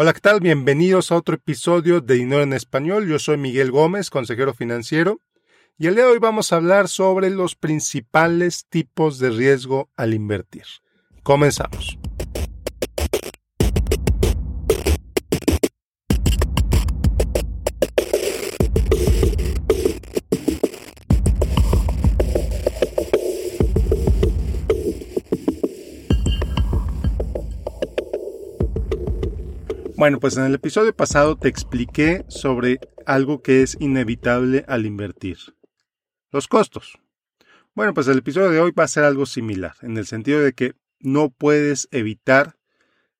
Hola, ¿qué tal? Bienvenidos a otro episodio de Dinero en Español. Yo soy Miguel Gómez, consejero financiero, y el día de hoy vamos a hablar sobre los principales tipos de riesgo al invertir. Comenzamos. Bueno, pues en el episodio pasado te expliqué sobre algo que es inevitable al invertir. Los costos. Bueno, pues el episodio de hoy va a ser algo similar, en el sentido de que no puedes evitar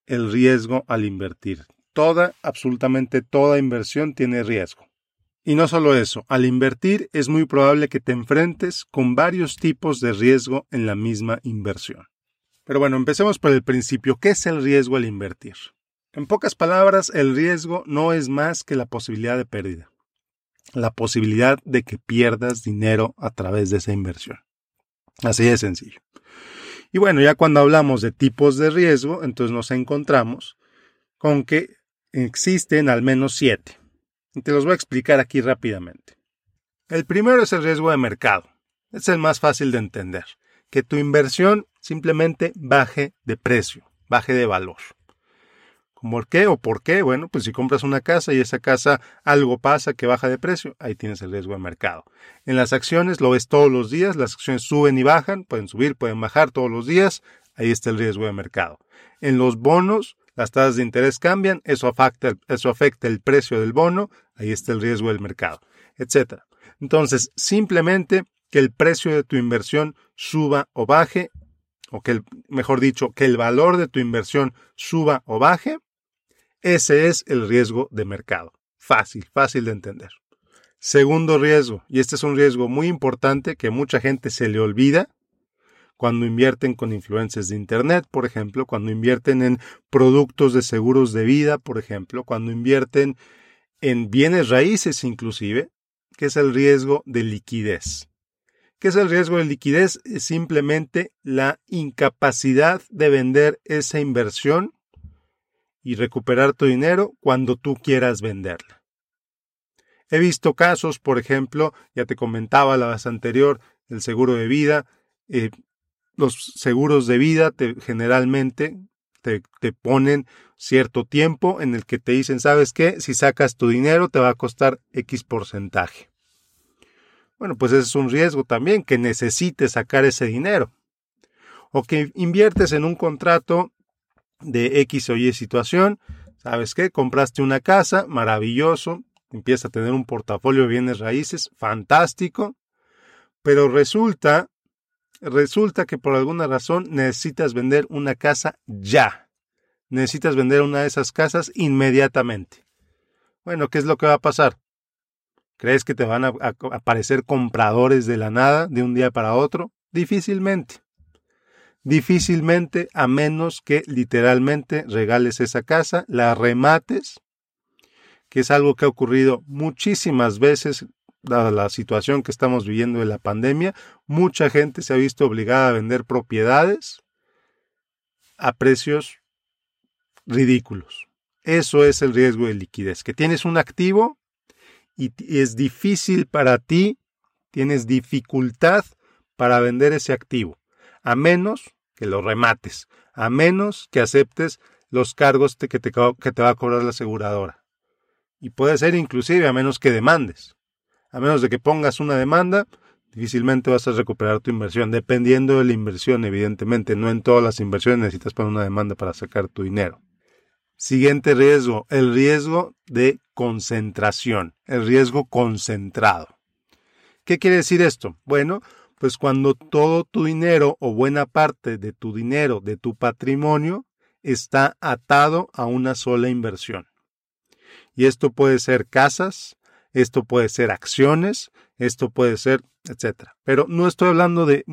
el riesgo al invertir. Toda, absolutamente toda inversión tiene riesgo. Y no solo eso, al invertir es muy probable que te enfrentes con varios tipos de riesgo en la misma inversión. Pero bueno, empecemos por el principio. ¿Qué es el riesgo al invertir? En pocas palabras, el riesgo no es más que la posibilidad de pérdida, la posibilidad de que pierdas dinero a través de esa inversión. Así de sencillo. Y bueno, ya cuando hablamos de tipos de riesgo, entonces nos encontramos con que existen al menos siete. Y te los voy a explicar aquí rápidamente. El primero es el riesgo de mercado. Es el más fácil de entender. Que tu inversión simplemente baje de precio, baje de valor. ¿Por qué o por qué? Bueno, pues si compras una casa y esa casa algo pasa que baja de precio, ahí tienes el riesgo de mercado. En las acciones lo ves todos los días, las acciones suben y bajan, pueden subir, pueden bajar todos los días, ahí está el riesgo de mercado. En los bonos, las tasas de interés cambian, eso afecta, eso afecta el precio del bono, ahí está el riesgo del mercado, etc. Entonces, simplemente que el precio de tu inversión suba o baje, o que, mejor dicho, que el valor de tu inversión suba o baje, ese es el riesgo de mercado. Fácil, fácil de entender. Segundo riesgo, y este es un riesgo muy importante que mucha gente se le olvida cuando invierten con influencias de Internet, por ejemplo, cuando invierten en productos de seguros de vida, por ejemplo, cuando invierten en bienes raíces inclusive, que es el riesgo de liquidez. ¿Qué es el riesgo de liquidez? Es simplemente la incapacidad de vender esa inversión y recuperar tu dinero cuando tú quieras venderla. He visto casos, por ejemplo, ya te comentaba la vez anterior, el seguro de vida. Eh, los seguros de vida te, generalmente te, te, ponen cierto tiempo en el que te dicen, ¿sabes qué? Si sacas tu dinero te va a costar X porcentaje. Bueno, pues ese es un riesgo también, que necesites sacar ese dinero. O que inviertes en un contrato de X o Y situación. ¿Sabes qué? Compraste una casa, maravilloso, empieza a tener un portafolio de bienes raíces, fantástico, pero resulta, resulta que por alguna razón necesitas vender una casa ya. Necesitas vender una de esas casas inmediatamente. Bueno, ¿qué es lo que va a pasar? ¿Crees que te van a, a aparecer compradores de la nada de un día para otro? Difícilmente difícilmente a menos que literalmente regales esa casa, la remates, que es algo que ha ocurrido muchísimas veces dada la situación que estamos viviendo de la pandemia, mucha gente se ha visto obligada a vender propiedades a precios ridículos. Eso es el riesgo de liquidez, que tienes un activo y es difícil para ti, tienes dificultad para vender ese activo a menos que lo remates, a menos que aceptes los cargos que te, que te va a cobrar la aseguradora. Y puede ser inclusive a menos que demandes. A menos de que pongas una demanda, difícilmente vas a recuperar tu inversión, dependiendo de la inversión, evidentemente. No en todas las inversiones necesitas poner una demanda para sacar tu dinero. Siguiente riesgo, el riesgo de concentración, el riesgo concentrado. ¿Qué quiere decir esto? Bueno, pues cuando todo tu dinero o buena parte de tu dinero, de tu patrimonio, está atado a una sola inversión. Y esto puede ser casas, esto puede ser acciones, esto puede ser, etcétera. Pero no estoy hablando de,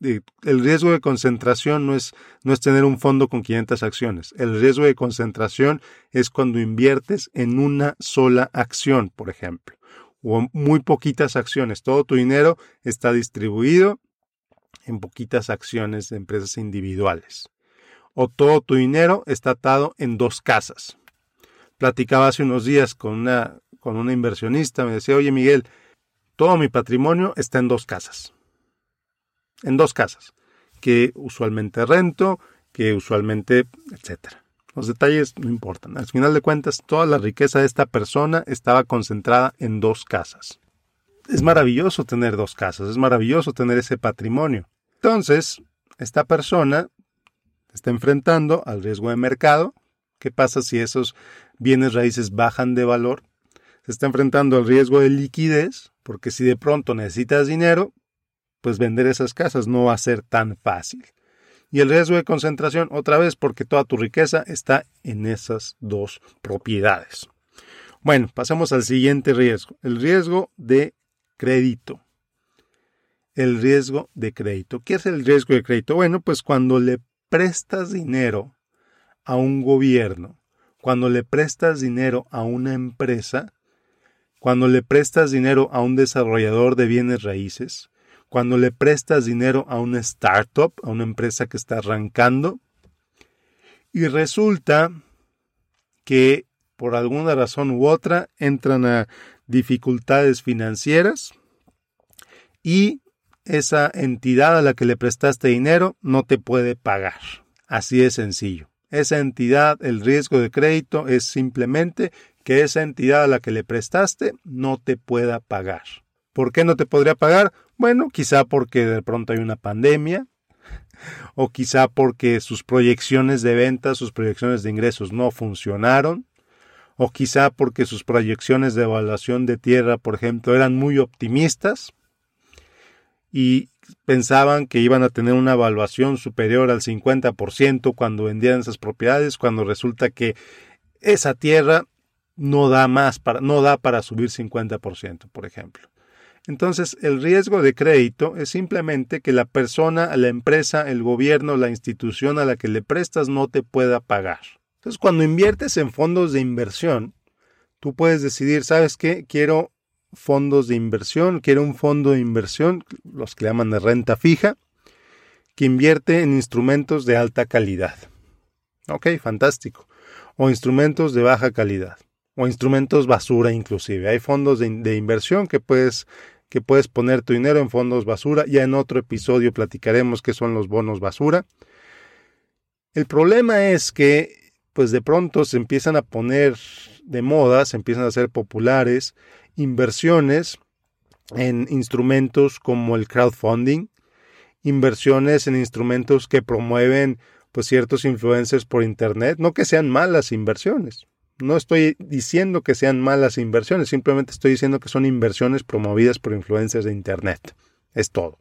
el riesgo de concentración no es, no es tener un fondo con 500 acciones. El riesgo de concentración es cuando inviertes en una sola acción, por ejemplo o muy poquitas acciones. Todo tu dinero está distribuido en poquitas acciones de empresas individuales. O todo tu dinero está atado en dos casas. Platicaba hace unos días con una, con una inversionista, me decía, oye Miguel, todo mi patrimonio está en dos casas. En dos casas, que usualmente rento, que usualmente, etcétera. Los detalles no importan. Al final de cuentas, toda la riqueza de esta persona estaba concentrada en dos casas. Es maravilloso tener dos casas, es maravilloso tener ese patrimonio. Entonces, esta persona está enfrentando al riesgo de mercado. ¿Qué pasa si esos bienes raíces bajan de valor? Se está enfrentando al riesgo de liquidez, porque si de pronto necesitas dinero, pues vender esas casas no va a ser tan fácil. Y el riesgo de concentración, otra vez, porque toda tu riqueza está en esas dos propiedades. Bueno, pasamos al siguiente riesgo, el riesgo de crédito. El riesgo de crédito. ¿Qué es el riesgo de crédito? Bueno, pues cuando le prestas dinero a un gobierno, cuando le prestas dinero a una empresa, cuando le prestas dinero a un desarrollador de bienes raíces, cuando le prestas dinero a una startup, a una empresa que está arrancando, y resulta que por alguna razón u otra entran a dificultades financieras y esa entidad a la que le prestaste dinero no te puede pagar. Así es sencillo. Esa entidad, el riesgo de crédito es simplemente que esa entidad a la que le prestaste no te pueda pagar. ¿Por qué no te podría pagar? Bueno, quizá porque de pronto hay una pandemia, o quizá porque sus proyecciones de ventas, sus proyecciones de ingresos no funcionaron, o quizá porque sus proyecciones de evaluación de tierra, por ejemplo, eran muy optimistas y pensaban que iban a tener una evaluación superior al 50% cuando vendieran esas propiedades, cuando resulta que esa tierra no da más para no da para subir 50%, por ejemplo. Entonces, el riesgo de crédito es simplemente que la persona, la empresa, el gobierno, la institución a la que le prestas no te pueda pagar. Entonces, cuando inviertes en fondos de inversión, tú puedes decidir, ¿sabes qué? Quiero fondos de inversión, quiero un fondo de inversión, los que llaman de renta fija, que invierte en instrumentos de alta calidad. Ok, fantástico. O instrumentos de baja calidad. O instrumentos basura inclusive. Hay fondos de, de inversión que puedes que puedes poner tu dinero en fondos basura. Ya en otro episodio platicaremos qué son los bonos basura. El problema es que, pues de pronto se empiezan a poner de moda, se empiezan a hacer populares inversiones en instrumentos como el crowdfunding, inversiones en instrumentos que promueven pues ciertos influencers por internet, no que sean malas inversiones, no estoy diciendo que sean malas inversiones, simplemente estoy diciendo que son inversiones promovidas por influencias de Internet. Es todo.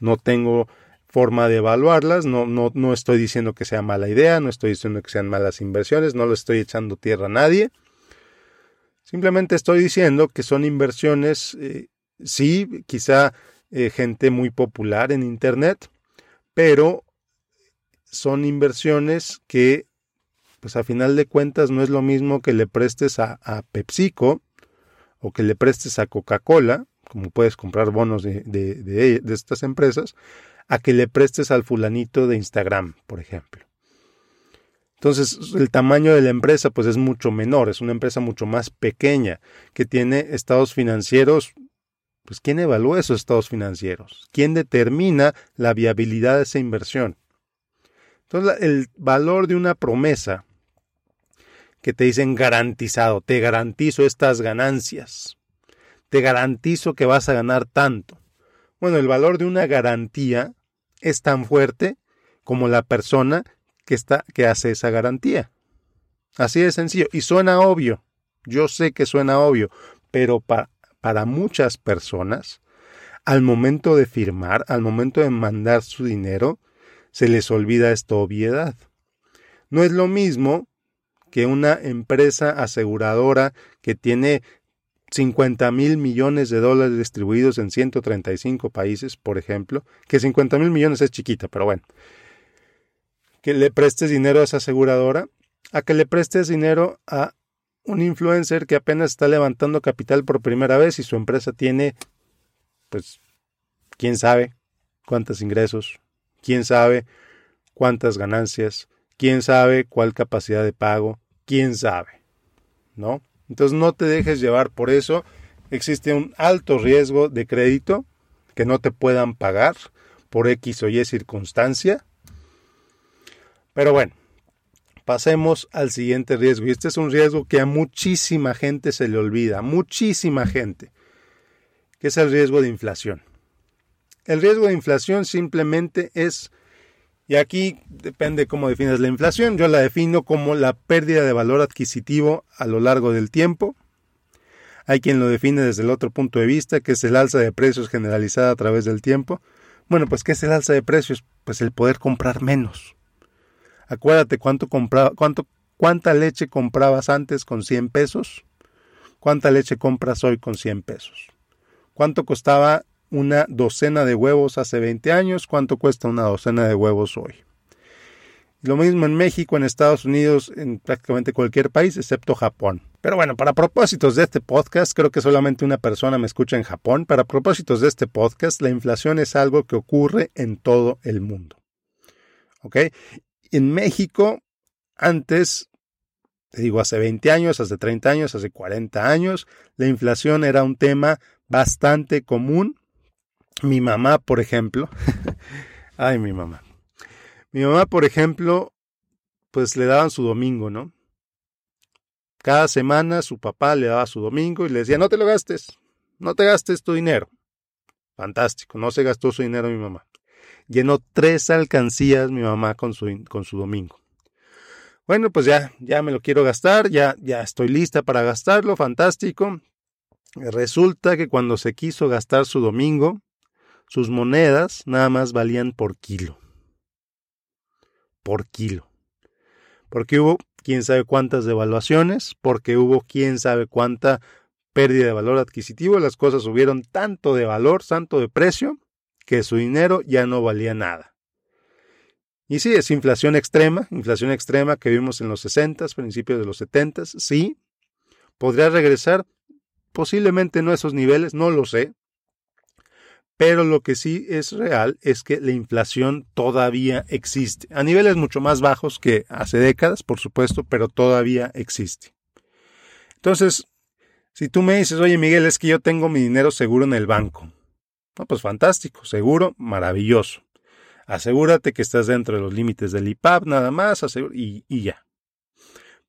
No tengo forma de evaluarlas, no, no, no estoy diciendo que sea mala idea, no estoy diciendo que sean malas inversiones, no le estoy echando tierra a nadie. Simplemente estoy diciendo que son inversiones, eh, sí, quizá eh, gente muy popular en Internet, pero son inversiones que pues a final de cuentas no es lo mismo que le prestes a, PepsiCo o que le prestes a Coca-Cola, como puedes comprar bonos de, de, estas empresas, a que le prestes al fulanito de Instagram, por ejemplo. Entonces, el tamaño de la empresa pues es mucho menor, es una empresa mucho más pequeña, que tiene estados financieros, pues ¿quién evalúa esos estados financieros? ¿Quién determina la viabilidad de esa inversión? Entonces, el valor de una promesa que te dicen garantizado, te garantizo estas ganancias, te garantizo que vas a ganar tanto. Bueno, el valor de una garantía es tan fuerte como la persona que, está, que hace esa garantía. Así de sencillo. Y suena obvio. Yo sé que suena obvio, pero para muchas personas, al momento de firmar, al momento de mandar su dinero, se les olvida esta obviedad. No es lo mismo que una empresa aseguradora que tiene 50 mil millones de dólares distribuidos en 135 países, por ejemplo, que 50 mil millones es chiquita, pero bueno, que le prestes dinero a esa aseguradora, a que le prestes dinero a un influencer que apenas está levantando capital por primera vez y su empresa tiene, pues, quién sabe cuántos ingresos, quién sabe cuántas ganancias, quién sabe cuál capacidad de pago, quién sabe. ¿no? Entonces no te dejes llevar por eso. Existe un alto riesgo de crédito que no te puedan pagar por X o Y circunstancia. Pero bueno, pasemos al siguiente riesgo. Y este es un riesgo que a muchísima gente se le olvida, muchísima gente, que es el riesgo de inflación. El riesgo de inflación simplemente es, y aquí depende cómo defines la inflación, yo la defino como la pérdida de valor adquisitivo a lo largo del tiempo. Hay quien lo define desde el otro punto de vista, que es el alza de precios generalizada a través del tiempo. Bueno, pues ¿qué es el alza de precios? Pues el poder comprar menos. Acuérdate cuánto compraba, cuánto, cuánta leche comprabas antes con 100 pesos, cuánta leche compras hoy con 100 pesos. ¿Cuánto costaba una docena de huevos hace 20 años? ¿Cuánto cuesta una docena de huevos hoy? Lo mismo en México, en Estados Unidos, en prácticamente cualquier país, excepto Japón. Pero bueno, para propósitos de este podcast, creo que solamente una persona me escucha en Japón. Para propósitos de este podcast, la inflación es algo que ocurre en todo el mundo. ¿Ok? En México, antes, te digo, hace 20 años, hace 30 años, hace 40 años, la inflación era un tema bastante común. Mi mamá, por ejemplo, ay, mi mamá. Mi mamá, por ejemplo, pues le daban su domingo, ¿no? Cada semana su papá le daba su domingo y le decía, no te lo gastes, no te gastes tu dinero. Fantástico, no se gastó su dinero mi mamá. Llenó tres alcancías mi mamá con su, con su domingo. Bueno, pues ya, ya me lo quiero gastar, ya, ya estoy lista para gastarlo, fantástico. Resulta que cuando se quiso gastar su domingo, sus monedas nada más valían por kilo. Por kilo. Porque hubo quién sabe cuántas devaluaciones, porque hubo quién sabe cuánta pérdida de valor adquisitivo, las cosas subieron tanto de valor, tanto de precio, que su dinero ya no valía nada. Y sí, es inflación extrema, inflación extrema que vimos en los 60, principios de los 70, sí. ¿Podría regresar? Posiblemente no a esos niveles, no lo sé, pero lo que sí es real es que la inflación todavía existe, a niveles mucho más bajos que hace décadas, por supuesto, pero todavía existe. Entonces, si tú me dices, oye Miguel, es que yo tengo mi dinero seguro en el banco, pues fantástico, seguro, maravilloso. Asegúrate que estás dentro de los límites del IPAP nada más, y ya.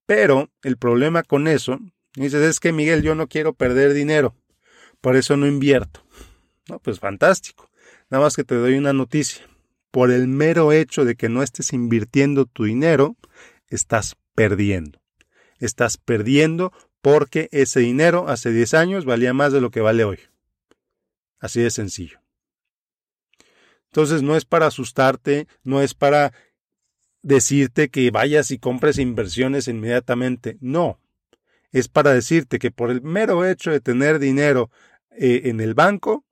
Pero el problema con eso, dices, es que Miguel, yo no quiero perder dinero, por eso no invierto. No, pues fantástico. Nada más que te doy una noticia. Por el mero hecho de que no estés invirtiendo tu dinero, estás perdiendo. Estás perdiendo porque ese dinero hace 10 años valía más de lo que vale hoy. Así de sencillo. Entonces no es para asustarte, no es para decirte que vayas y compres inversiones inmediatamente. No. Es para decirte que por el mero hecho de tener dinero eh, en el banco,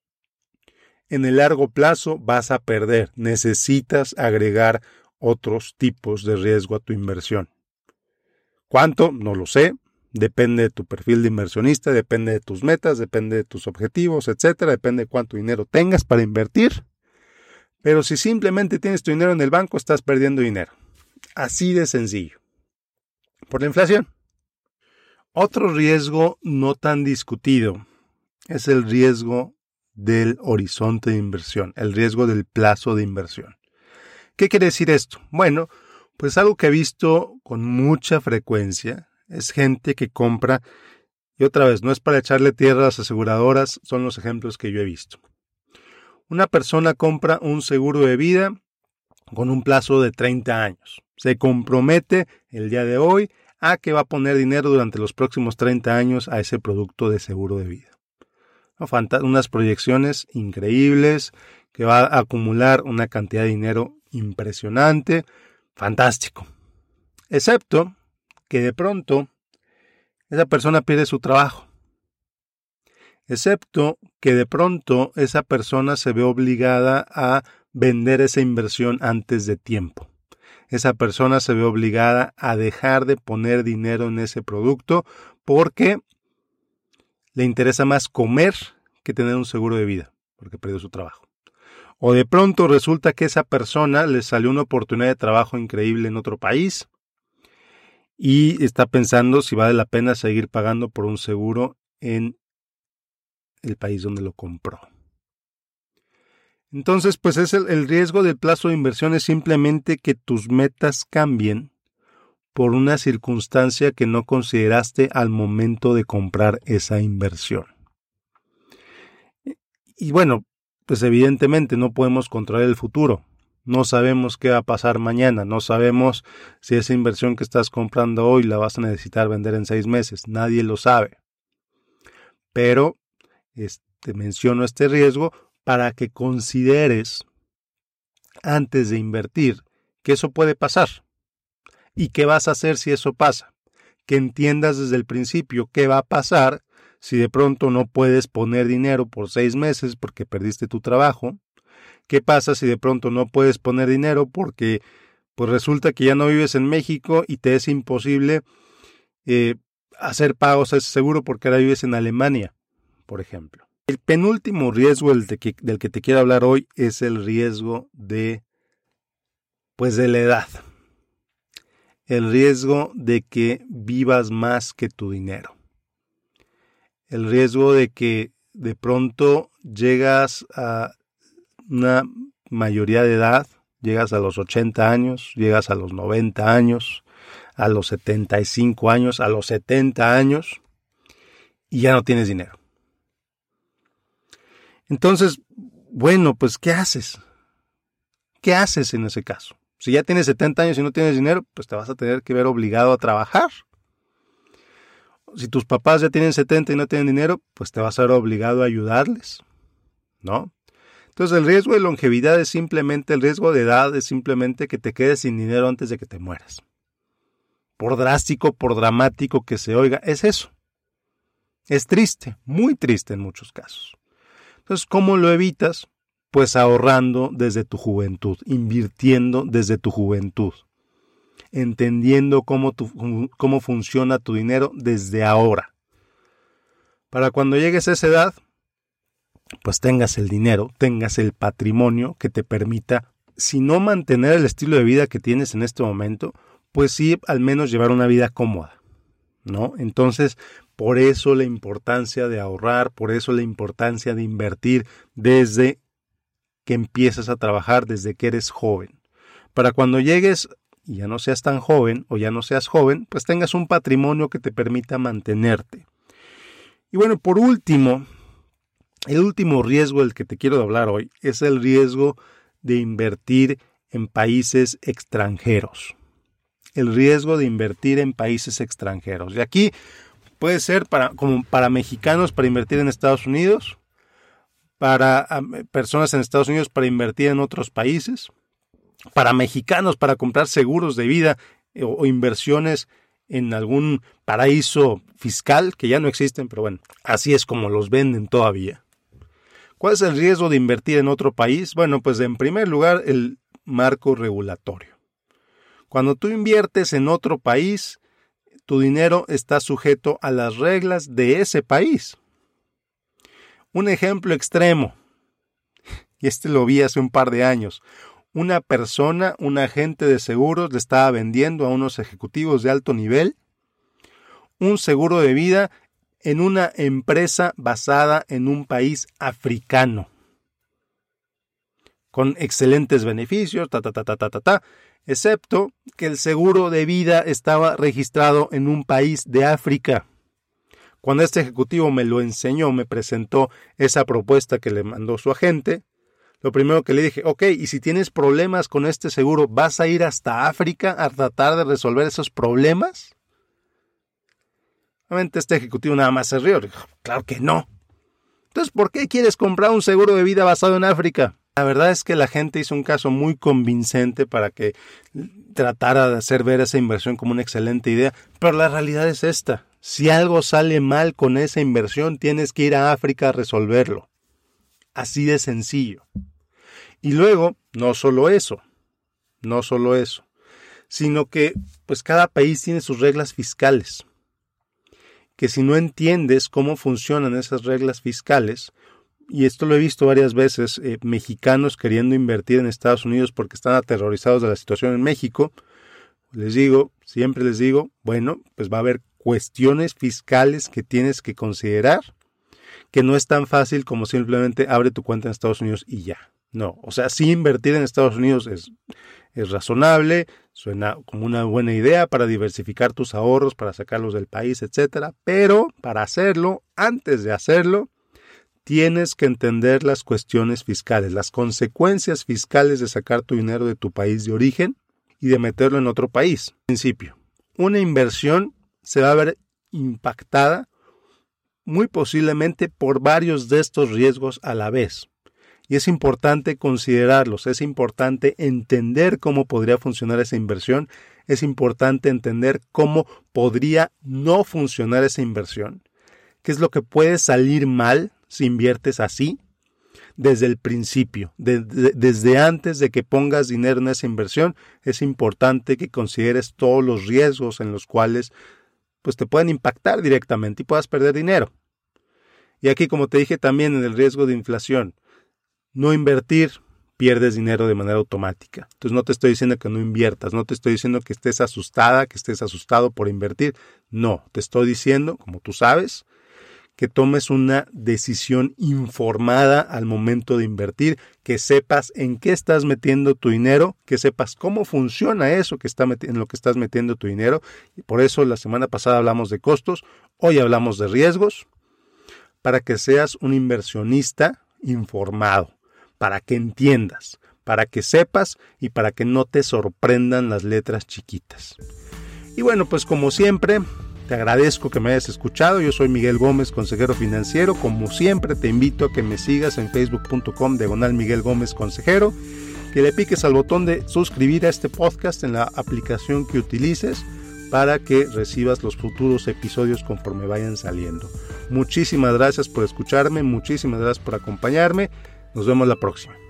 en el largo plazo vas a perder. Necesitas agregar otros tipos de riesgo a tu inversión. ¿Cuánto? No lo sé. Depende de tu perfil de inversionista, depende de tus metas, depende de tus objetivos, etcétera, depende de cuánto dinero tengas para invertir. Pero si simplemente tienes tu dinero en el banco, estás perdiendo dinero. Así de sencillo. Por la inflación. Otro riesgo no tan discutido es el riesgo del horizonte de inversión, el riesgo del plazo de inversión. ¿Qué quiere decir esto? Bueno, pues algo que he visto con mucha frecuencia es gente que compra, y otra vez, no es para echarle tierra a las aseguradoras, son los ejemplos que yo he visto. Una persona compra un seguro de vida con un plazo de 30 años. Se compromete el día de hoy a que va a poner dinero durante los próximos 30 años a ese producto de seguro de vida unas proyecciones increíbles, que va a acumular una cantidad de dinero impresionante, fantástico. Excepto que de pronto esa persona pierde su trabajo. Excepto que de pronto esa persona se ve obligada a vender esa inversión antes de tiempo. Esa persona se ve obligada a dejar de poner dinero en ese producto porque le interesa más comer que tener un seguro de vida, porque perdió su trabajo. O de pronto resulta que esa persona le salió una oportunidad de trabajo increíble en otro país y está pensando si vale la pena seguir pagando por un seguro en el país donde lo compró. Entonces, pues es el, el, riesgo del plazo de inversión es simplemente que tus metas cambien por una circunstancia que no consideraste al momento de comprar esa inversión. Y bueno, pues evidentemente no podemos controlar el futuro. No sabemos qué va a pasar mañana, no sabemos si esa inversión que estás comprando hoy la vas a necesitar vender en seis meses, nadie lo sabe. Pero este, menciono este riesgo para que consideres antes de invertir que eso puede pasar. ¿Y qué vas a hacer si eso pasa? Que entiendas desde el principio qué va a pasar si de pronto no puedes poner dinero por seis meses porque perdiste tu trabajo. ¿Qué pasa si de pronto no puedes poner dinero porque pues resulta que ya no vives en México y te es imposible eh, hacer pagos a ese seguro porque ahora vives en Alemania, por ejemplo? El penúltimo riesgo del, que, del que te quiero hablar hoy es el riesgo de, pues de la edad. El riesgo de que vivas más que tu dinero. El riesgo de que de pronto llegas a una mayoría de edad, llegas a los 80 años, llegas a los 90 años, a los 75 años, a los 70 años y ya no tienes dinero entonces, bueno, pues ¿qué haces? ¿Qué haces en ese caso? Si ya tienes 70 años y no tienes dinero, pues te vas a tener que ver obligado a trabajar. Si tus papás ya tienen 70 y no tienen dinero, pues te vas a ver obligado a ayudarles. ¿No? Entonces el riesgo de longevidad es simplemente, el riesgo de edad es simplemente que te quedes sin dinero antes de que te mueras. Por drástico, por dramático que se oiga, es eso. Es triste, muy triste en muchos casos. Entonces, ¿cómo lo evitas? Pues ahorrando desde tu juventud, invirtiendo desde tu juventud, entendiendo cómo, cómo funciona tu dinero desde ahora. Para cuando llegues a esa edad, pues tengas el dinero, tengas el patrimonio que te permita, si no mantener el estilo de vida que tienes en este momento, pues sí al menos llevar una vida cómoda. ¿No? Entonces, por eso la importancia de ahorrar, por eso la importancia de invertir desde que empiezas a trabajar, desde que eres joven. Para cuando llegues y ya no seas tan joven o ya no seas joven, pues tengas un patrimonio que te permita mantenerte. Y bueno, por último, el último riesgo del que te quiero hablar hoy es el riesgo de invertir en países extranjeros. El riesgo de invertir en países extranjeros. Y aquí Puede ser para, como para mexicanos para invertir en Estados Unidos, para personas en Estados Unidos para invertir en otros países, para mexicanos para comprar seguros de vida eh, o, inversiones en algún paraíso fiscal que ya no existen, pero bueno, así es como los venden todavía. ¿Cuál es el riesgo de invertir en otro país? Bueno, pues en primer lugar el marco regulatorio. Cuando tú inviertes en otro país, tu dinero está sujeto a las reglas de ese país. Un ejemplo extremo, y este lo vi hace un par de años. Una persona, un agente de seguros, le estaba vendiendo a unos ejecutivos de alto nivel un seguro de vida en una empresa basada en un país africano, con excelentes beneficios, ta, ta, ta, ta, ta, ta, ta excepto que el seguro de vida estaba registrado en un país de África. Cuando este ejecutivo me lo enseñó, me presentó esa propuesta que le mandó su agente, lo primero que le dije, ok, y si tienes problemas con este seguro, ¿vas a ir hasta África a tratar de resolver esos problemas? Obviamente este ejecutivo nada más se rió. Dijo, claro que no. Entonces, ¿por qué quieres comprar un seguro de vida basado en África? La verdad es que la gente hizo un caso muy convincente para que tratara de hacer ver esa inversión como una excelente idea, pero la realidad es esta. Si algo sale mal con esa inversión, tienes que ir a África a resolverlo. Así de sencillo. Y luego, no solo eso, no solo eso, sino que pues cada país tiene sus reglas fiscales. Que si no entiendes cómo funcionan esas reglas fiscales, y esto lo he visto varias veces, eh, mexicanos queriendo invertir en Estados Unidos porque están aterrorizados de la situación en México. Les digo, siempre les digo, bueno, pues va a haber cuestiones fiscales que tienes que considerar, que no es tan fácil como simplemente abre tu cuenta en Estados Unidos y ya. No, o sea, sí invertir en Estados Unidos es, es razonable, suena como una buena idea para diversificar tus ahorros, para sacarlos del país, etcétera, pero para hacerlo, antes de hacerlo, tienes que entender las cuestiones fiscales, las consecuencias fiscales de sacar tu dinero de tu país de origen y de meterlo en otro país. principio, una inversión se va a ver impactada muy posiblemente por varios de estos riesgos a la vez. Y es importante considerarlos, es importante entender cómo podría funcionar esa inversión, es importante entender cómo podría no funcionar esa inversión, qué es lo que puede salir mal si inviertes así desde el principio, desde antes de que pongas dinero en esa inversión, es importante que consideres todos los riesgos en los cuales pues te pueden impactar directamente y puedas perder dinero. Y aquí, como te dije también en el riesgo de inflación, no invertir pierdes dinero de manera automática. Entonces no te estoy diciendo que no inviertas, no te estoy diciendo que estés asustada, que estés asustado por invertir. No, te estoy diciendo, como tú sabes, que tomes una decisión informada al momento de invertir, que sepas en qué estás metiendo tu dinero, que sepas cómo funciona eso que está en lo que estás metiendo tu dinero. Y por eso la semana pasada hablamos de costos, hoy hablamos de riesgos, para que seas un inversionista informado, para que entiendas, para que sepas y para que no te sorprendan las letras chiquitas. Y bueno, pues como siempre, te agradezco que me hayas escuchado. Yo soy Miguel Gómez, consejero financiero. Como siempre, te invito a que me sigas en facebook.com diagonal Miguel Gómez Consejero. Que le piques al botón de suscribir a este podcast en la aplicación que utilices para que recibas los futuros episodios conforme vayan saliendo. Muchísimas gracias por escucharme, muchísimas gracias por acompañarme. Nos vemos la próxima.